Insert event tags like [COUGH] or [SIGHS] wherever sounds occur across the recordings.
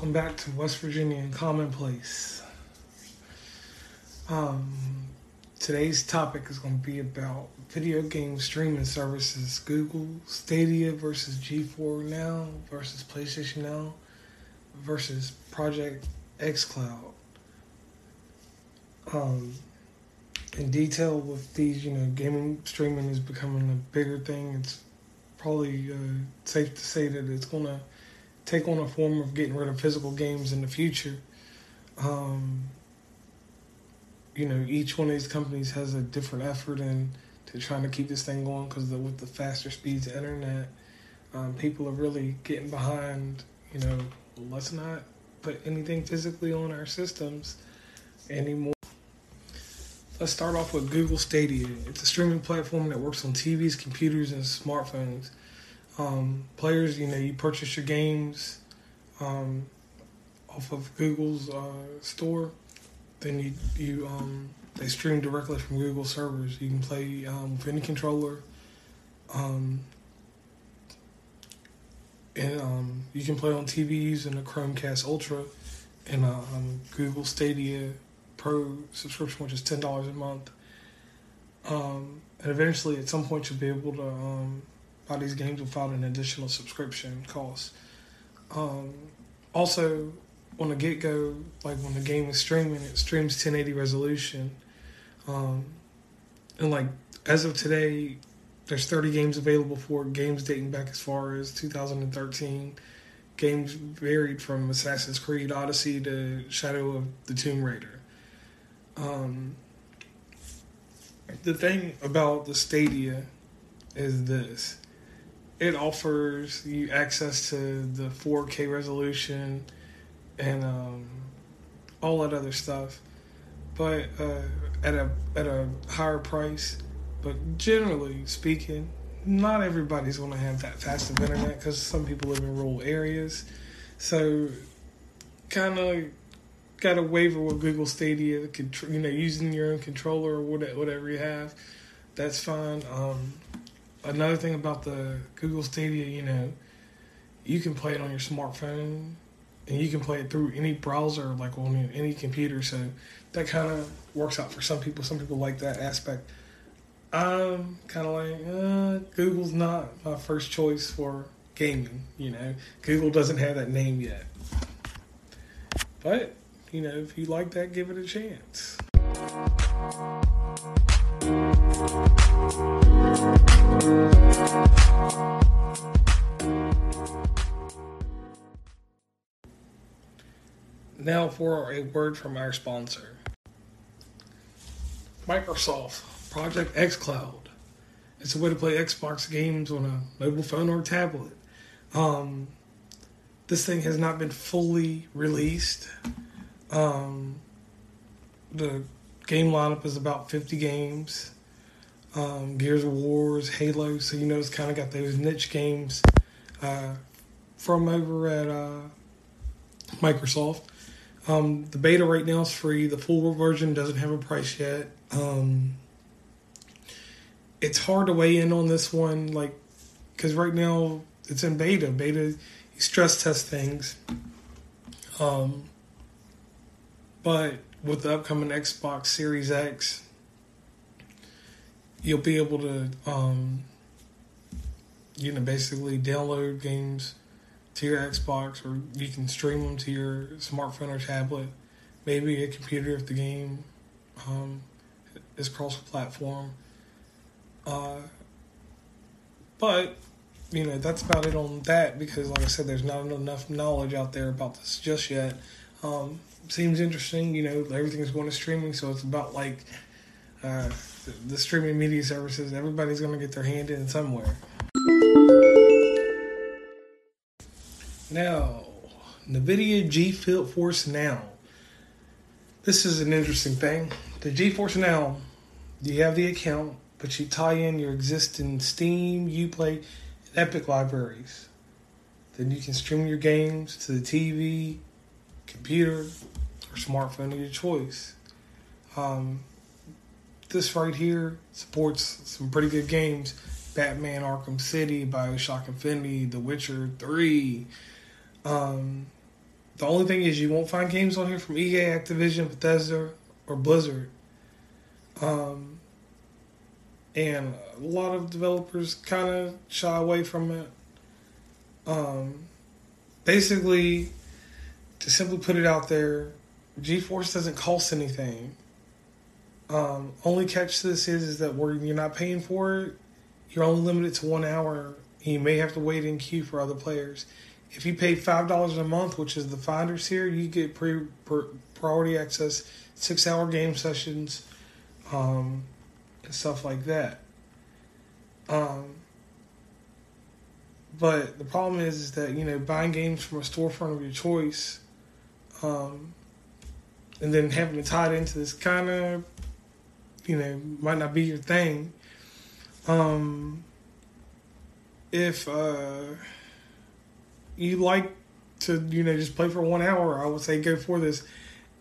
welcome back to West Virginia and Commonplace. Um, today's topic is going to be about video game streaming services Google Stadia versus GeForce Now versus PlayStation Now versus Project xCloud. Um, in detail, with these, you know, gaming streaming is becoming a bigger thing. It's probably uh, safe to say that it's going to take on a form of getting rid of physical games in the future. Um, you know, each one of these companies has a different effort in to trying to keep this thing going because with the faster speeds of internet, um, people are really getting behind. You know, let's not put anything physically on our systems anymore. Let's start off with Google Stadia. It's a streaming platform that works on TVs, computers, and smartphones. Um, players, you know, you purchase your games um, off of Google's uh, store, then you you um, they stream directly from Google servers. You can play um, with any controller, um, and um, you can play on TVs and a Chromecast Ultra, and a um, Google Stadia Pro subscription, which is ten dollars a month. and eventually, at some point, you'll be able to these games without an additional subscription cost. Um, also, on the get go, like when the game is streaming, it streams 1080 resolution. Um, and like as of today, there's 30 games available for games dating back as far as 2013. Games varied from Assassin's Creed Odyssey to Shadow of the Tomb Raider. Um, the thing about the Stadia is this it offers you access to the 4K resolution and um, all that other stuff, but uh, at a at a higher price. But generally speaking, not everybody's going to have that fast of internet because some people live in rural areas. So, kind of got to waver with Google Stadia. You know, using your own controller or whatever you have, that's fine. Um, another thing about the Google Stadia, you know, you can play it on your smartphone and you can play it through any browser, like on any computer. So that kind of works out for some people. Some people like that aspect. I'm kind of like, uh, Google's not my first choice for gaming. You know, Google doesn't have that name yet. But, you know, if you like that, give it a chance. Now for a word from our sponsor. Microsoft Project xCloud. It's a way to play Xbox games on a mobile phone or tablet. Um, this thing has not been fully released. Um, the game lineup is about 50 games. Um, Gears of Wars, Halo, so you know it's kind of got those niche games uh, from over at uh, Microsoft. Um, the beta right now is free. The full version doesn't have a price yet. Um, it's hard to weigh in on this one, like, because right now it's in beta. Beta, you stress test things. Um, but with the upcoming Xbox Series X, you'll be able to, um, you know, basically download games to your Xbox, or you can stream them to your smartphone or tablet, maybe a computer if the game um, is cross-platform. Uh, but you know that's about it on that because, like I said, there's not enough knowledge out there about this just yet. Um, seems interesting, you know. Everything's going to streaming, so it's about like uh, the, the streaming media services. Everybody's going to get their hand in somewhere. Now, NVIDIA GeForce Now. This is an interesting thing. The GeForce Now, you have the account, but you tie in your existing Steam, Uplay, and Epic libraries. Then you can stream your games to the TV, computer, or smartphone of your choice. Um, this right here supports some pretty good games Batman Arkham City, Bioshock Infinity, The Witcher 3, um, the only thing is you won't find games on here from EA, Activision, Bethesda, or Blizzard. Um, and a lot of developers kind of shy away from it. Um, basically, to simply put it out there, GeForce doesn't cost anything. Um, only catch to this is, is that where you're not paying for it, you're only limited to one hour. And you may have to wait in queue for other players. If you pay five dollars a month, which is the Founders tier, you get pre, pre priority access, six hour game sessions, um, and stuff like that. Um, but the problem is, is that you know buying games from a storefront of your choice, um, and then having it tied into this kind of, you know, might not be your thing. Um, if uh, you like to, you know, just play for one hour, I would say go for this.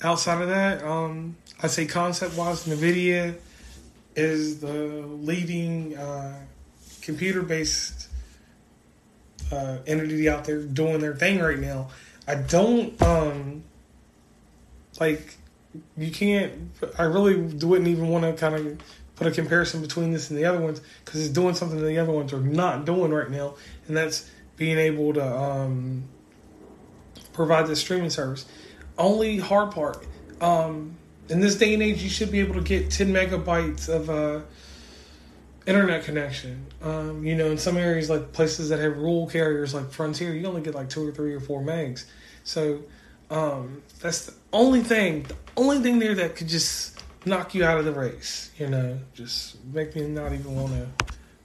Outside of that, um, I'd say concept wise, NVIDIA is the leading uh, computer based uh, entity out there doing their thing right now. I don't um, like you can't. I really wouldn't even want to kind of put a comparison between this and the other ones because it's doing something that the other ones are not doing right now, and that's being able to um, provide this streaming service. Only hard part. Um, in this day and age, you should be able to get 10 megabytes of uh, internet connection. Um, you know, in some areas, like places that have rural carriers like Frontier, you only get like two or three or four megs. So um, that's the only thing, the only thing there that could just knock you out of the race. You know, just make me not even want to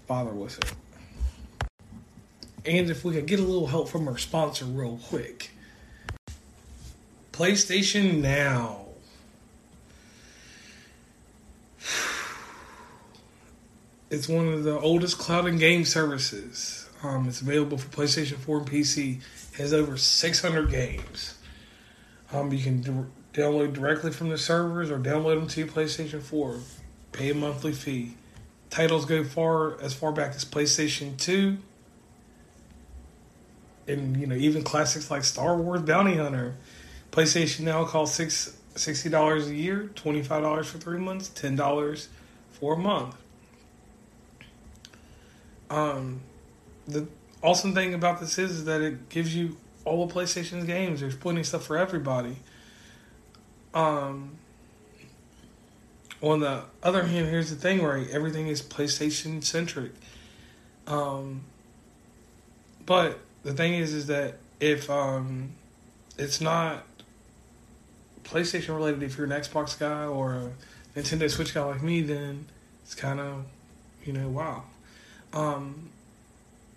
bother with it. And if we could get a little help from our sponsor real quick. PlayStation Now. [SIGHS] It's one of the oldest cloud and game services. Um, it's available for PlayStation 4 and PC. It has over 600 games. Um, you can download directly from the servers or download them to your PlayStation 4. Pay a monthly fee. Titles go far as far back as PlayStation 2, and you know even classics like Star Wars Bounty Hunter. PlayStation now costs six sixty dollars a year, twenty five dollars for three months, ten dollars for a month. Um, the awesome thing about this is, is that it gives you all of PlayStation's games. There's plenty of stuff for everybody. Um, on the other hand, here's the thing, right? Everything is PlayStation centric. Um, but the thing is, is that if um, it's not PlayStation related, if you're an Xbox guy or a Nintendo Switch guy like me, then it's kind of, you know, wow. Um,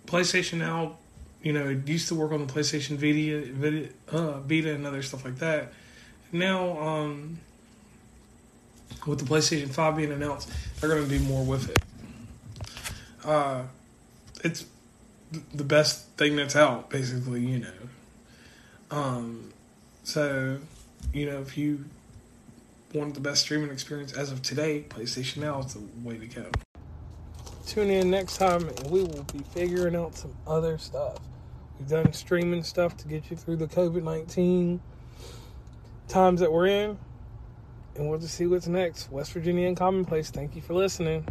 PlayStation now, you know, it used to work on the PlayStation Vita, Vita, uh, Vita and other stuff like that. Now, um, with the PlayStation 5 being announced, they're going to do more with it. Uh, it's the best thing that's out, basically, you know. Um, so, you know, if you want the best streaming experience as of today, PlayStation Now is the way to go. Tune in next time and we will be figuring out some other stuff. We've done streaming stuff to get you through the COVID 19 times that we're in. And we'll just see what's next. West Virginia and Commonplace, thank you for listening.